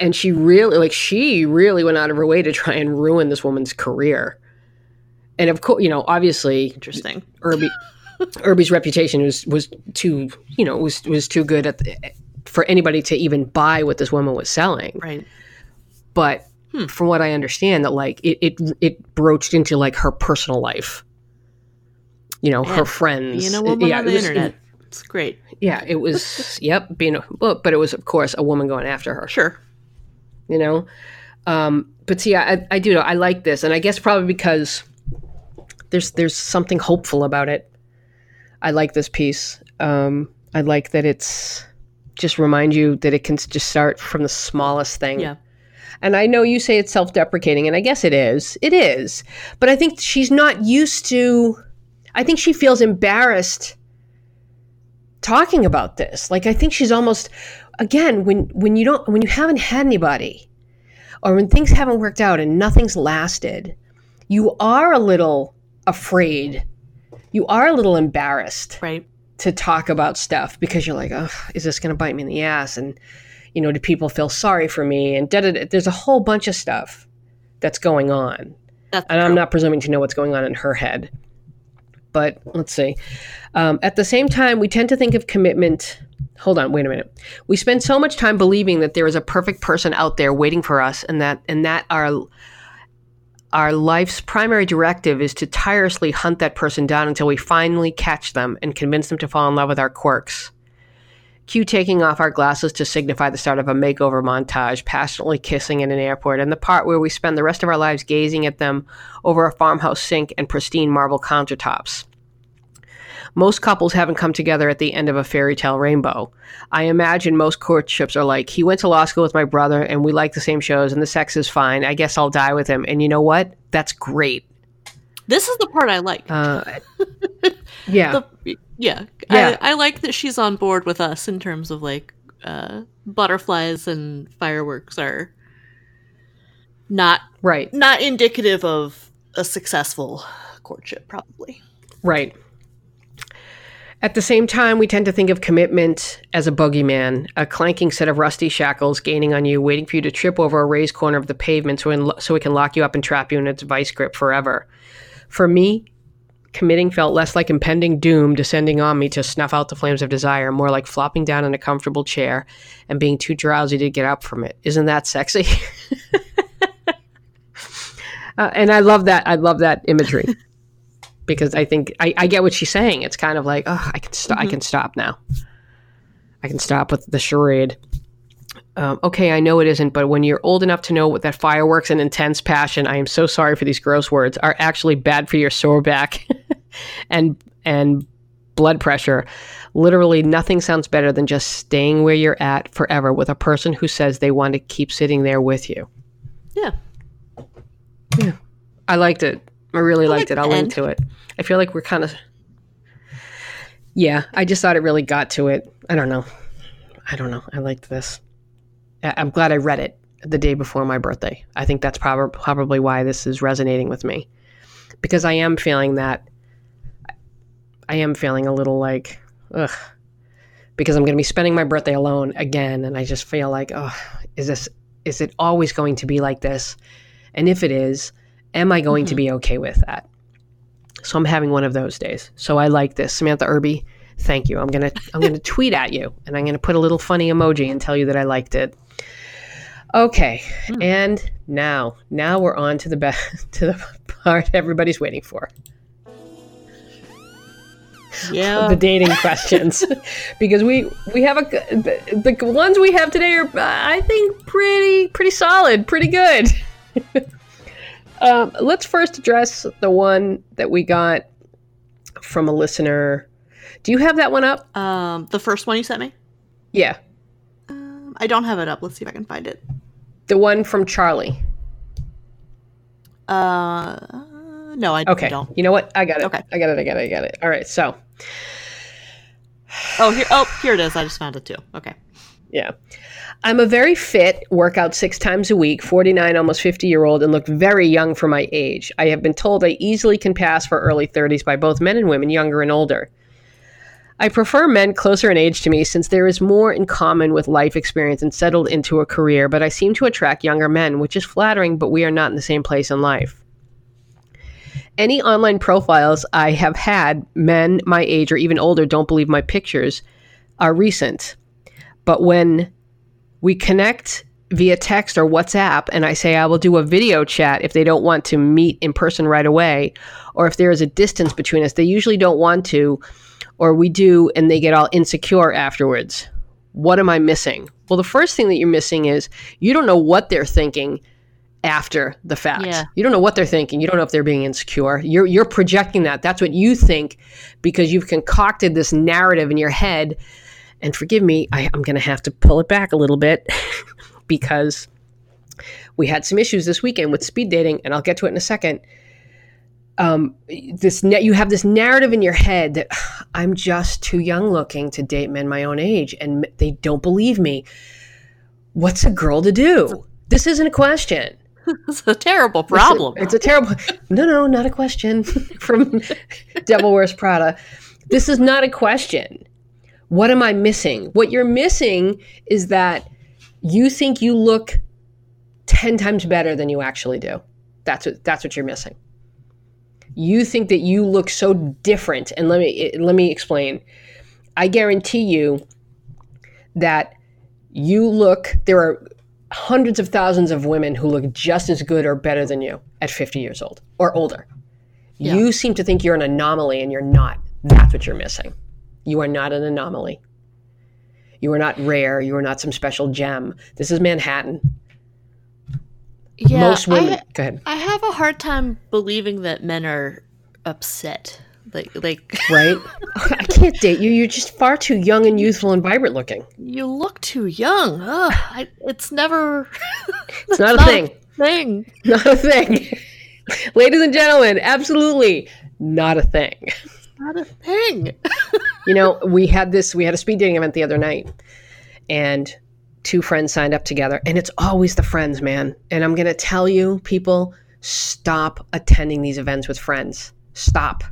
and she really, like, she really went out of her way to try and ruin this woman's career. And of course, you know, obviously, Interesting. Irby, Irby's reputation was was too, you know, was was too good at the, for anybody to even buy what this woman was selling. Right. But Hmm. from what I understand, that like it it it broached into like her personal life. You know, Yeah. her friends. Being a woman yeah, on it the was- internet. It's great. yeah, it was. yep, being a, but, but it was of course a woman going after her. Sure. You know, um, but see, I, I do know I like this, and I guess probably because there's there's something hopeful about it. I like this piece. Um, I like that it's just remind you that it can just start from the smallest thing. Yeah. And I know you say it's self deprecating, and I guess it is. It is. But I think she's not used to, I think she feels embarrassed talking about this. Like, I think she's almost, again, when, when you don't, when you haven't had anybody, or when things haven't worked out and nothing's lasted, you are a little afraid. You are a little embarrassed Right. to talk about stuff because you're like, oh, is this going to bite me in the ass? And, you know, do people feel sorry for me? And da, da, da. there's a whole bunch of stuff that's going on. That's And I'm not presuming to know what's going on in her head. But let's see. Um, at the same time, we tend to think of commitment. Hold on, wait a minute. We spend so much time believing that there is a perfect person out there waiting for us, and that and that our our life's primary directive is to tirelessly hunt that person down until we finally catch them and convince them to fall in love with our quirks. Cue taking off our glasses to signify the start of a makeover montage, passionately kissing in an airport, and the part where we spend the rest of our lives gazing at them over a farmhouse sink and pristine marble countertops. Most couples haven't come together at the end of a fairy tale rainbow. I imagine most courtships are like, he went to law school with my brother and we like the same shows and the sex is fine. I guess I'll die with him. And you know what? That's great. This is the part I like. Uh, yeah. The- yeah. Yeah. I, I like that she's on board with us in terms of like uh, butterflies and fireworks are not right. not indicative of a successful courtship, probably. Right. At the same time, we tend to think of commitment as a bogeyman, a clanking set of rusty shackles gaining on you, waiting for you to trip over a raised corner of the pavement so, in, so it can lock you up and trap you in its vice grip forever. For me, committing felt less like impending doom descending on me to snuff out the flames of desire, more like flopping down in a comfortable chair and being too drowsy to get up from it. Isn't that sexy? uh, and I love that. I love that imagery because I think I, I get what she's saying. It's kind of like, oh, I can st- I can stop now. I can stop with the charade. Um, okay, I know it isn't, but when you're old enough to know what that fireworks and intense passion, I am so sorry for these gross words, are actually bad for your sore back and and blood pressure. Literally, nothing sounds better than just staying where you're at forever with a person who says they want to keep sitting there with you. Yeah. Yeah. I liked it. I really liked like it. I'll link to it. I feel like we're kind of. Yeah, I just thought it really got to it. I don't know. I don't know. I liked this. I'm glad I read it the day before my birthday. I think that's prob- probably why this is resonating with me. Because I am feeling that. I am feeling a little like, ugh. Because I'm going to be spending my birthday alone again. And I just feel like, oh, is this. Is it always going to be like this? And if it is, am I going to mm-hmm. be okay with that? So I'm having one of those days. So I like this. Samantha Irby, thank you. I'm gonna I'm gonna tweet at you and I'm gonna put a little funny emoji and tell you that I liked it. Okay. And now, now we're on to the be- to the part everybody's waiting for. Yeah. the dating questions because we we have a the, the ones we have today are uh, I think pretty pretty solid, pretty good. um, let's first address the one that we got from a listener. Do you have that one up? Um, the first one you sent me. Yeah, Um, I don't have it up. Let's see if I can find it. the one from Charlie. Uh, no, I Okay. don't. You know what? I got it. Okay. I got it. I got it. I got it. All right. So, Oh, here. Oh, here it is. I just found it too. Okay. yeah. I'm a very fit, work out six times a week, 49, almost 50 year old, and look very young for my age. I have been told I easily can pass for early 30s by both men and women, younger and older. I prefer men closer in age to me since there is more in common with life experience and settled into a career, but I seem to attract younger men, which is flattering, but we are not in the same place in life. Any online profiles I have had, men my age or even older, don't believe my pictures are recent. But when we connect via text or WhatsApp, and I say I will do a video chat if they don't want to meet in person right away, or if there is a distance between us, they usually don't want to, or we do and they get all insecure afterwards. What am I missing? Well, the first thing that you're missing is you don't know what they're thinking after the fact. Yeah. You don't know what they're thinking. You don't know if they're being insecure. You're you're projecting that. That's what you think because you've concocted this narrative in your head. And forgive me, I, I'm going to have to pull it back a little bit because we had some issues this weekend with speed dating, and I'll get to it in a second. Um, this net, you have this narrative in your head that I'm just too young looking to date men my own age, and they don't believe me. What's a girl to do? This isn't a question. It's a terrible problem. It's a, it's a terrible. No, no, not a question from Devil Wears Prada. This is not a question. What am I missing? What you're missing is that you think you look ten times better than you actually do. That's what that's what you're missing. You think that you look so different, and let me let me explain. I guarantee you that you look. There are hundreds of thousands of women who look just as good or better than you at 50 years old or older. Yeah. You seem to think you're an anomaly and you're not. That's what you're missing. You are not an anomaly. You are not rare. You are not some special gem. This is Manhattan. Yeah, Most women. I, go ahead. I have a hard time believing that men are upset. Like, like Right? I can't date you. You're just far too young and youthful and vibrant looking. you look too young. Ugh, I, it's never It's not a not- thing. thing. Not a thing. Ladies and gentlemen, absolutely not a thing. Not a thing. You know, we had this, we had a speed dating event the other night, and two friends signed up together, and it's always the friends, man. And I'm going to tell you, people, stop attending these events with friends. Stop.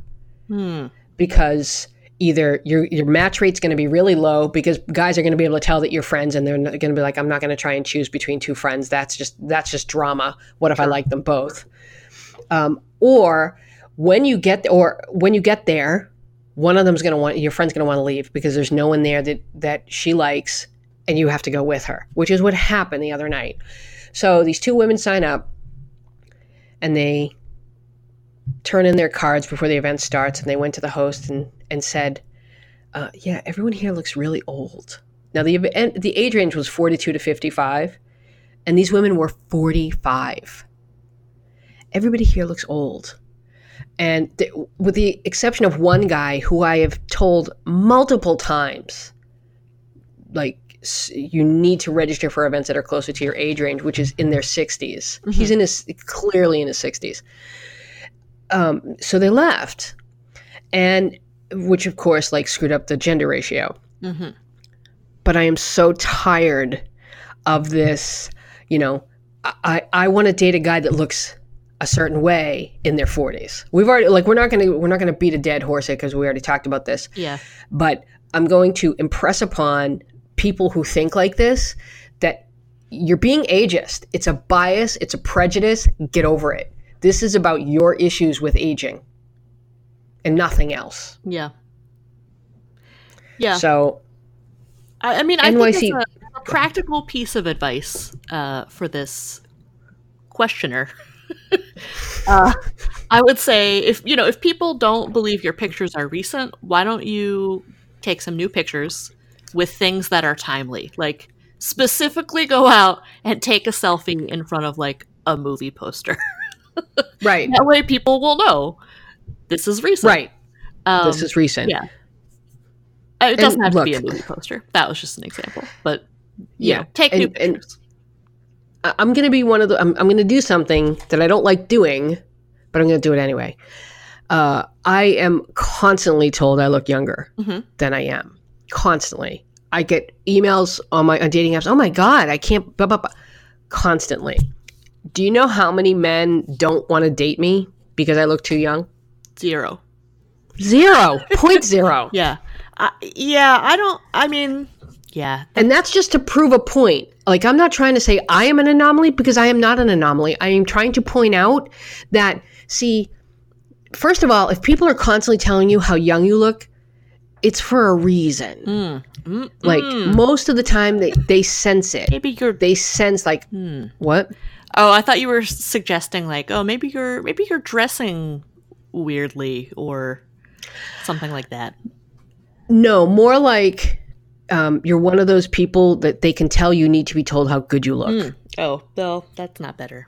Hmm. Because either your your match rate's going to be really low because guys are going to be able to tell that you're friends and they're going to be like I'm not going to try and choose between two friends that's just that's just drama what if I like them both um, or when you get or when you get there one of them's going to want your friend's going to want to leave because there's no one there that that she likes and you have to go with her which is what happened the other night. So these two women sign up and they turn in their cards before the event starts and they went to the host and and said uh, yeah everyone here looks really old. Now the event the age range was 42 to 55 and these women were 45 everybody here looks old. And th- with the exception of one guy who I have told multiple times, like you need to register for events that are closer to your age range, which is in their 60s. He's in his clearly in his 60s. Um, so they left, and which of course like screwed up the gender ratio. hmm But I am so tired of this. You know, I I, want to date a guy that looks a certain way in their 40s. We've already like we're not going to we're not going to beat a dead horse here because we already talked about this. Yeah. But I'm going to impress upon people who think like this that you're being ageist. It's a bias, it's a prejudice. Get over it. This is about your issues with aging and nothing else. Yeah. Yeah. So, I, I mean, I NYC think it's a, a practical piece of advice uh, for this questioner. uh, I would say if you know if people don't believe your pictures are recent, why don't you take some new pictures with things that are timely? Like specifically go out and take a selfie in front of like a movie poster. right. that way, people will know this is recent. Right. Um, this is recent. yeah. Uh, It doesn't And have to be a movie poster. That was just an example. But Yeah, know, take and- new pictures. I'm going to be one of the. I'm, I'm going to do something that I don't like doing, but I'm going to do it anyway. Uh, I am constantly told I look younger Mhm. than I am. Constantly, I get emails on my on dating apps. Oh my god, I can't. Blah, blah, blah. Constantly. Do you know how many men don't want to date me because I look too young? Zero. Zero point zero. Yeah. I yeah, I don't I mean, yeah. And that's just to prove a point. Like, I'm not trying to say I am an anomaly because I am not an anomaly. I am trying to point out that, see, first of all, if people are constantly telling you how young you look, it's for a reason. Mm. Mm, Like, mm. most of the time, they, they sense it. maybe you're They sense, like, Hmm. what? Oh, I thought you were suggesting like, oh, maybe you're maybe you're dressing weirdly or something like that. No, more like um, you're one of those people that they can tell you need to be told how good you look. Mm. Oh, well, that's not better.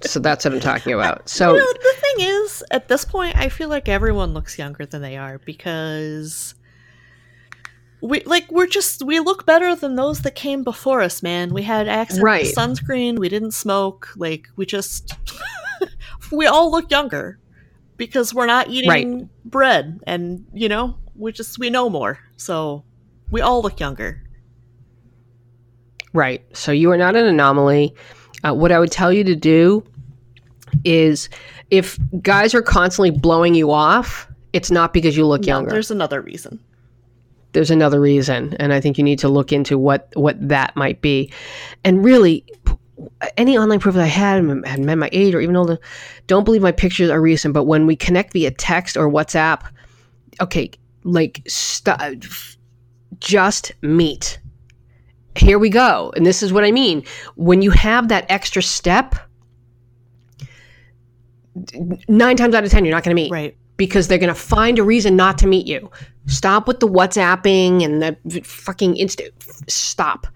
So that's what I'm talking about. So, You know, the thing is, at this point, I feel like everyone looks younger than they are because we like we're just we look better than those that came before us, man. We had access Right. to sunscreen, we didn't smoke, like we just we all look younger because we're not eating Right. bread and you know, we just we know more. So we all look younger. Right. So you are not an anomaly. Uh, what I would tell you to do is if guys are constantly blowing you off, it's not because you look No, younger. there's another reason. There's another reason, and I think you need to look into what what that might be. And really, any online proof that I had had met my age or even older, don't believe my pictures are recent. But when we connect via text or WhatsApp, okay, like st- just meet. Here we go, and this is what I mean. When you have that extra step, nine times out of ten, you're not going to meet Right. because they're going to find a reason not to meet you. Stop with the WhatsApping and the fucking instant. Stop.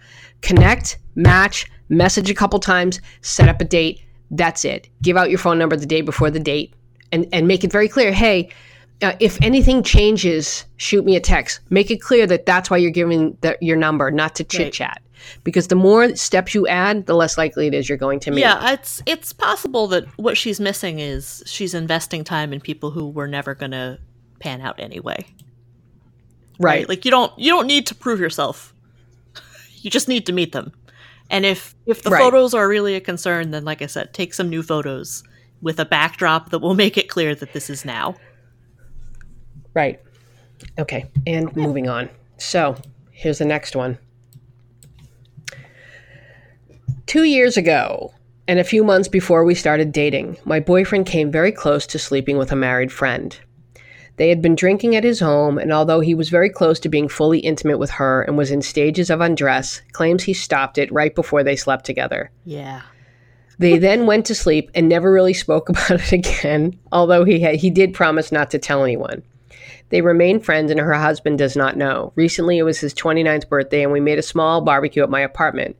Connect, match, message a couple times, set up a date. That's it. Give out your phone number the day before the date and, and make it very clear hey, uh, if anything changes, shoot me a text. Make it clear that that's why you're giving the, your number, not to chit chat. Because the more steps you add, the less likely it is you're going to meet. Yeah, it's it's possible that what she's missing is she's investing time in people who were never gonna pan out anyway. right. Like you don't you don't need to prove yourself. You just need to meet them. And if if the Right. photos are really a concern, then like I said, take some new photos with a backdrop that will make it clear that this is now. Right. Okay. And moving on. So here's the next one. Two years ago, and a few months before we started dating, my boyfriend came very close to sleeping with a married friend. They had been drinking at his home, and although he was very close to being fully intimate with her and was in stages of undress, claims he stopped it right before they slept together. Yeah. They then went to sleep and never really spoke about it again, although he had, he did promise not to tell anyone. They remain friends and her husband does not know. Recently it was his 29th birthday and we made a small barbecue at my apartment.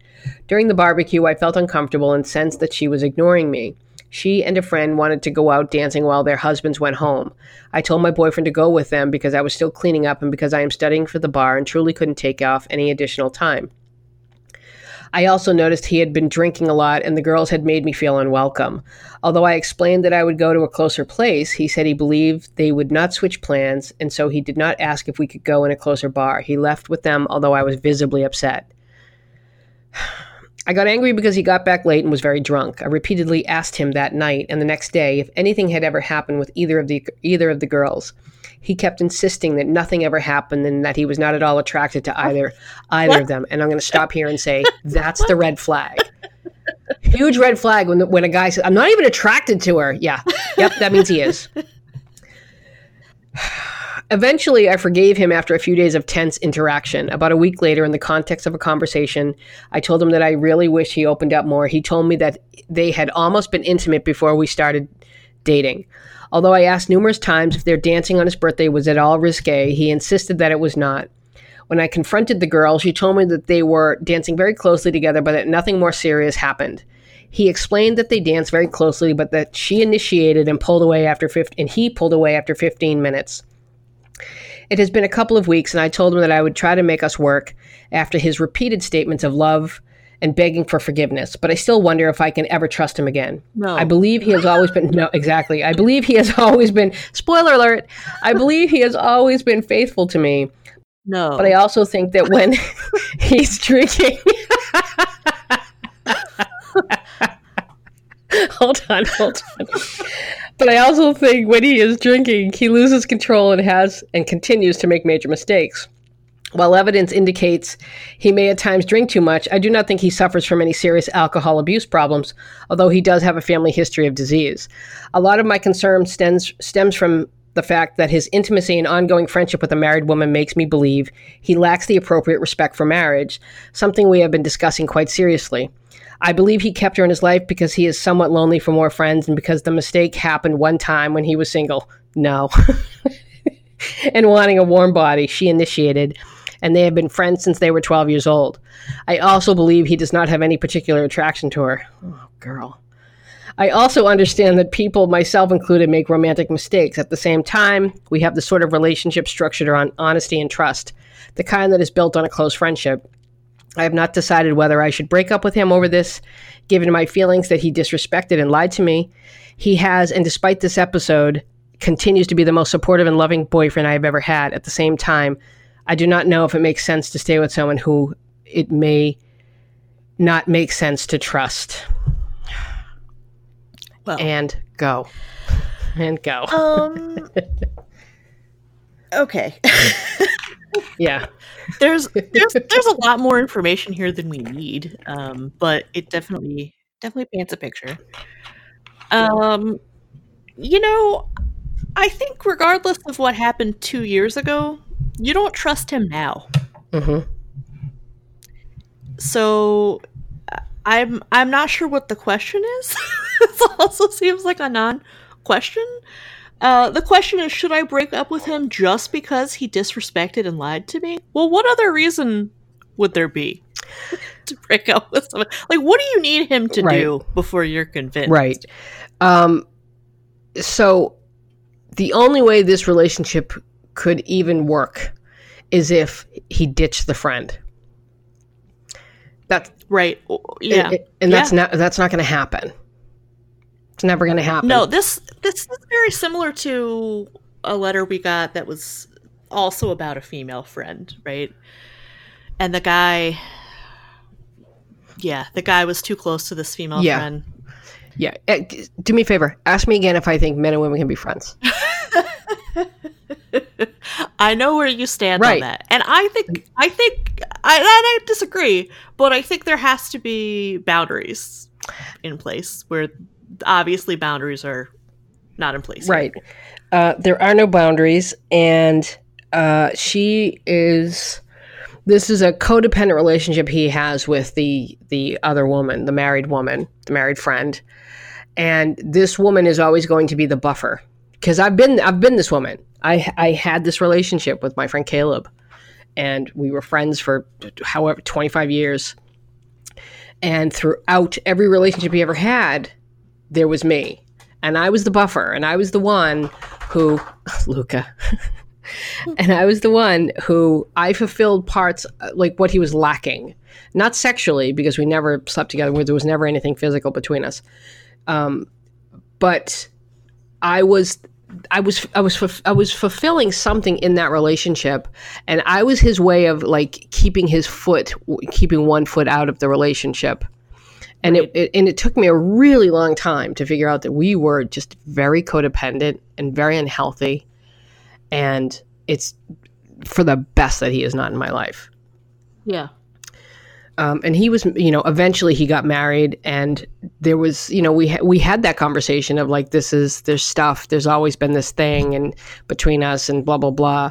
During the barbecue, I felt uncomfortable and sensed that she was ignoring me. She and a friend wanted to go out dancing while their husbands went home. I told my boyfriend to go with them because I was still cleaning up and because I am studying for the bar and truly couldn't take off any additional time. I also noticed he had been drinking a lot and the girls had made me feel unwelcome. Although I explained that I would go to a closer place, he said he believed they would not switch plans, and so he did not ask if we could go in a closer bar. He left with them, although I was visibly upset. I got angry because he got back late and was very drunk. I repeatedly asked him that night and the next day if anything had ever happened with either of the either of the girls. He kept insisting that nothing ever happened and that he was not at all attracted to either either of them. And I'm going to stop here and say that's the red flag. Huge red flag when when a guy says I'm not even attracted to her. Yeah. Yep, that means he is. Eventually, I forgave him after a few days of tense interaction. About a week later, in the context of a conversation, I told him that I really wish he opened up more. He told me that they had almost been intimate before we started dating. Although I asked numerous times if their dancing on his birthday was at all risque, he insisted that it was not. When I confronted the girl, she told me that they were dancing very closely together, but that nothing more serious happened. He explained that they danced very closely, but that she initiated and pulled away after 15, and he pulled away after 15 minutes. It has been a couple of weeks, and I told him that I would try to make us work after his repeated statements of love and begging for forgiveness, but I still wonder if I can ever trust him again. No. I believe he has always been, no, exactly. I believe he has always been, spoiler alert, I believe he has always been faithful to me, No. but I also think that when he's drinking, hold on, hold on. But I also think when he is drinking, he loses control and has and continues to make major mistakes. While evidence indicates he may at times drink too much, I do not think he suffers from any serious alcohol abuse problems, although he does have a family history of disease. A lot of my concern stems, stems from the fact that his intimacy and ongoing friendship with a married woman makes me believe he lacks the appropriate respect for marriage, something we have been discussing quite seriously. I believe he kept her in his life because he is somewhat lonely for more friends and because the mistake happened one time when he was single. No. and wanting a warm body, she initiated, and they have been friends since they were 12 years old. I also believe he does not have any particular attraction to her. Oh, girl. I also understand that people, myself included, make romantic mistakes. At the same time, we have the sort of relationship structured around honesty and trust, the kind that is built on a close friendship. I have not decided whether I should break up with him over this, given my feelings that he disrespected and lied to me. He has, and despite this episode, continues to be the most supportive and loving boyfriend I have ever had. At the same time, I do not know if it makes sense to stay with someone who it may not make sense to trust. well, And go. And go. um. okay. yeah. there's there's there's a lot more information here than we need. Um, but it definitely definitely paints a picture. Um, you know, I think regardless of what happened two years ago, you don't trust him now. hmm So I'm I'm not sure what the question is. this also seems like a non-question. Uh, the question is, should I break up with him just because he disrespected and lied to me? Well, what other reason would there be to break up with someone? Like, what do you need him to Right. do before you're convinced? Right. Um, so the only way this relationship could even work is if he ditched the friend. That's Right. Yeah. and, and that's Yeah. not that's not going to happen. It's never going to happen. No, this this is very similar to a letter we got that was also about a female friend, right? And the guy Yeah, the guy was too close to this female Yeah. friend. Yeah. Eh, Do me a favor. Ask me again if I think men and women can be friends. I know where you stand Right. on that. And I think I think I and I disagree, but I think there has to be boundaries in place where obviously boundaries are not in place. Right. Uh, there are no boundaries, and uh, she is. This is a codependent relationship he has with the the other woman, the married woman, the married friend, and this woman is always going to be the buffer. Because I've been I've been this woman. I I had this relationship with my friend Caleb, and we were friends for however twenty five years. And throughout every relationship he ever had, there was me. And I was the buffer, and I was the one who, Luca, and I was the one who I fulfilled parts uh, like what he was lacking, not sexually because we never slept together, there was never anything physical between us, um, but I was. I was I was I was fulfilling something in that relationship, and I was his way of like keeping his foot, keeping one foot out of the relationship and it, it and it took me a really long time to figure out that we were just very codependent and very unhealthy. And it's for the best that he is not in my life. Yeah. um, and he was you know eventually he got married and there was you know we ha- we had that conversation of like this is there's stuff there's always been this thing and between us and blah blah blah.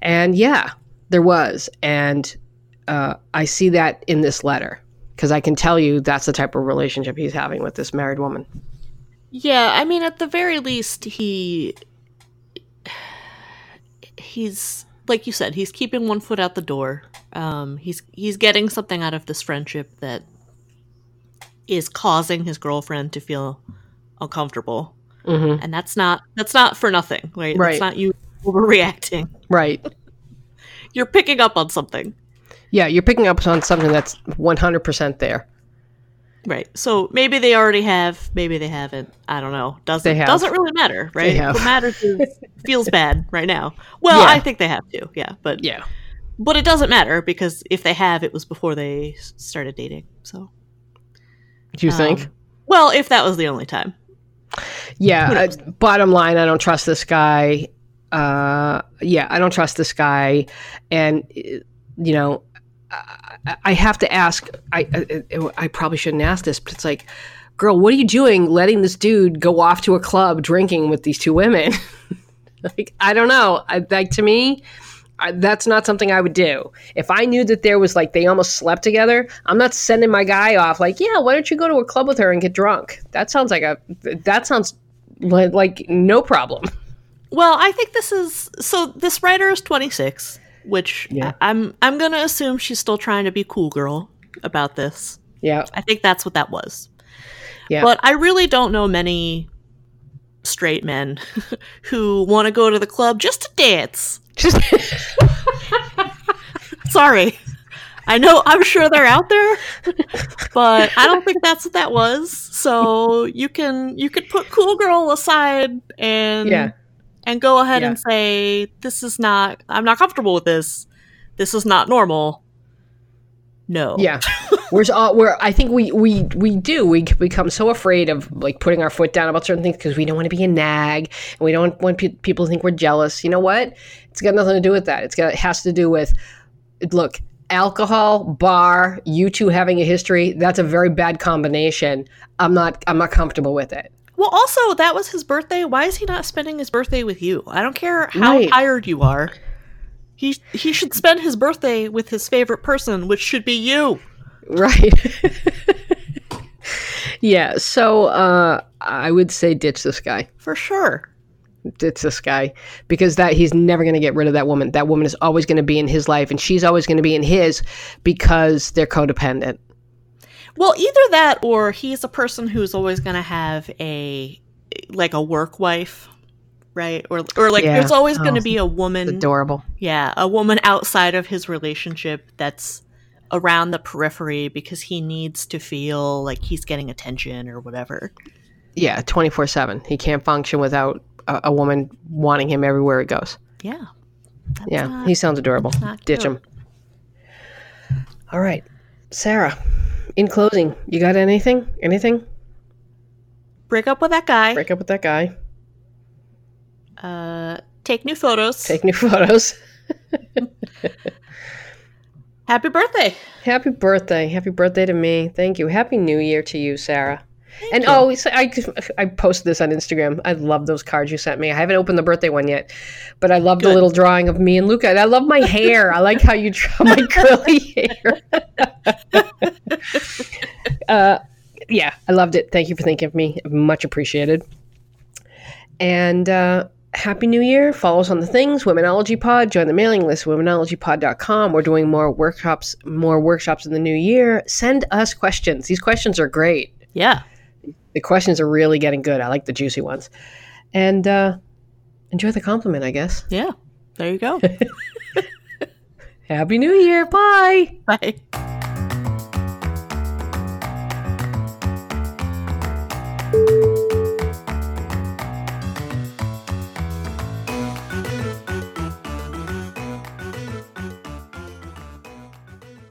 And yeah there was. And uh, i see that in this letter because i can tell you that's the type of relationship he's having with this married woman Yeah, I mean at the very least he he's like you said, he's keeping one foot out the door. Um he's he's getting something out of this friendship that is causing his girlfriend to feel uncomfortable. hmm And that's not that's not for nothing, right? Right. That's not you overreacting. Right. You're picking up on something. Yeah, you're picking up on something that's 100% there. Right. So maybe they already have, maybe they haven't. I don't know. Doesn't doesn't really matter, right? What matters is feels bad right now. Well, Yeah. I think they have to. Yeah, but Yeah. but it doesn't matter because if they have, it was before they started dating. So Do you think? um, well, if that was the only time. Yeah. Uh, bottom line, I don't trust this guy. Uh, yeah, I don't trust this guy. And, uh, you know, I, have to ask. I, I I probably shouldn't ask this, but it's like, girl, what are you doing, letting this dude go off to a club drinking with these two women? like, I don't know. I, like to me, I, that's not something I would do. If I knew that there was like they almost slept together, I'm not sending my guy off. Like, yeah, why don't you go to a club with her and get drunk? That sounds like a. That sounds like, like no problem. Well, I think this is so. This writer is 26, which Yeah. I, I'm I'm gonna assume she's still trying to be cool girl about this. Yeah, I think that's what that was. Yeah. But I really don't know many straight men who want to go to the club just to dance. just Sorry. I know I'm sure they're out there, but I don't think that's what that was. So you can you could put cool girl aside and Yeah. And go ahead Yeah. and say this is not I'm not comfortable with this. This is not normal. No. yeah. We're all uh, we're. I think we we we do. We become so afraid of like putting our foot down about certain things because we don't want to be a nag and we don't want pe- people to think we're jealous. You know what? It's got nothing to do with that. It's got it has to do with look alcohol bar you two having a history that's a very bad combination i'm not i'm not comfortable with it Well, also that was his birthday. Why is he not spending his birthday with you? I don't care how Right. tired you are. He he should spend his birthday with his favorite person, which should be you. right yeah so uh i would say ditch this guy For sure. ditch this guy because that he's never going to get rid of that woman. That woman is always going to be in his life, and she's always going to be in his because they're codependent. Well, either that or he's a person who's always going to have a like a work wife, right? Or or like Yeah. there's always going to Oh, be a woman, Adorable. yeah, a woman outside of his relationship that's around the periphery because he needs to feel like he's getting attention or whatever. Yeah, twenty four seven. He can't function without a, a woman wanting him everywhere he goes. Yeah. Yeah, not- he sounds adorable. Ditch cute. him. All right, Sarah. In closing, you got anything? Anything? break up with that guy. Break up with that guy. Uh, take new photos. Take new photos. Happy birthday. Happy birthday. Happy birthday to me. Thank you. Happy New Year to you, Sarah. And you. oh, I, I posted this on Instagram. I love those cards you sent me. I haven't opened the birthday one yet, but I love the little drawing of me and Luca. And I love my hair. I like how you draw my curly hair. uh, yeah, I loved it. Thank you for thinking of me. Much appreciated. And uh, Happy New Year. Follow us on the things, Womenology Pod. Join the mailing list, womenologypod.com. We're doing more workshops, more workshops in the new year. Send us questions. These questions are great. Yeah. The questions are really getting good. I like the juicy ones. And uh, enjoy the compliment, I guess. Yeah. There you go. Happy New Year. Bye. Bye.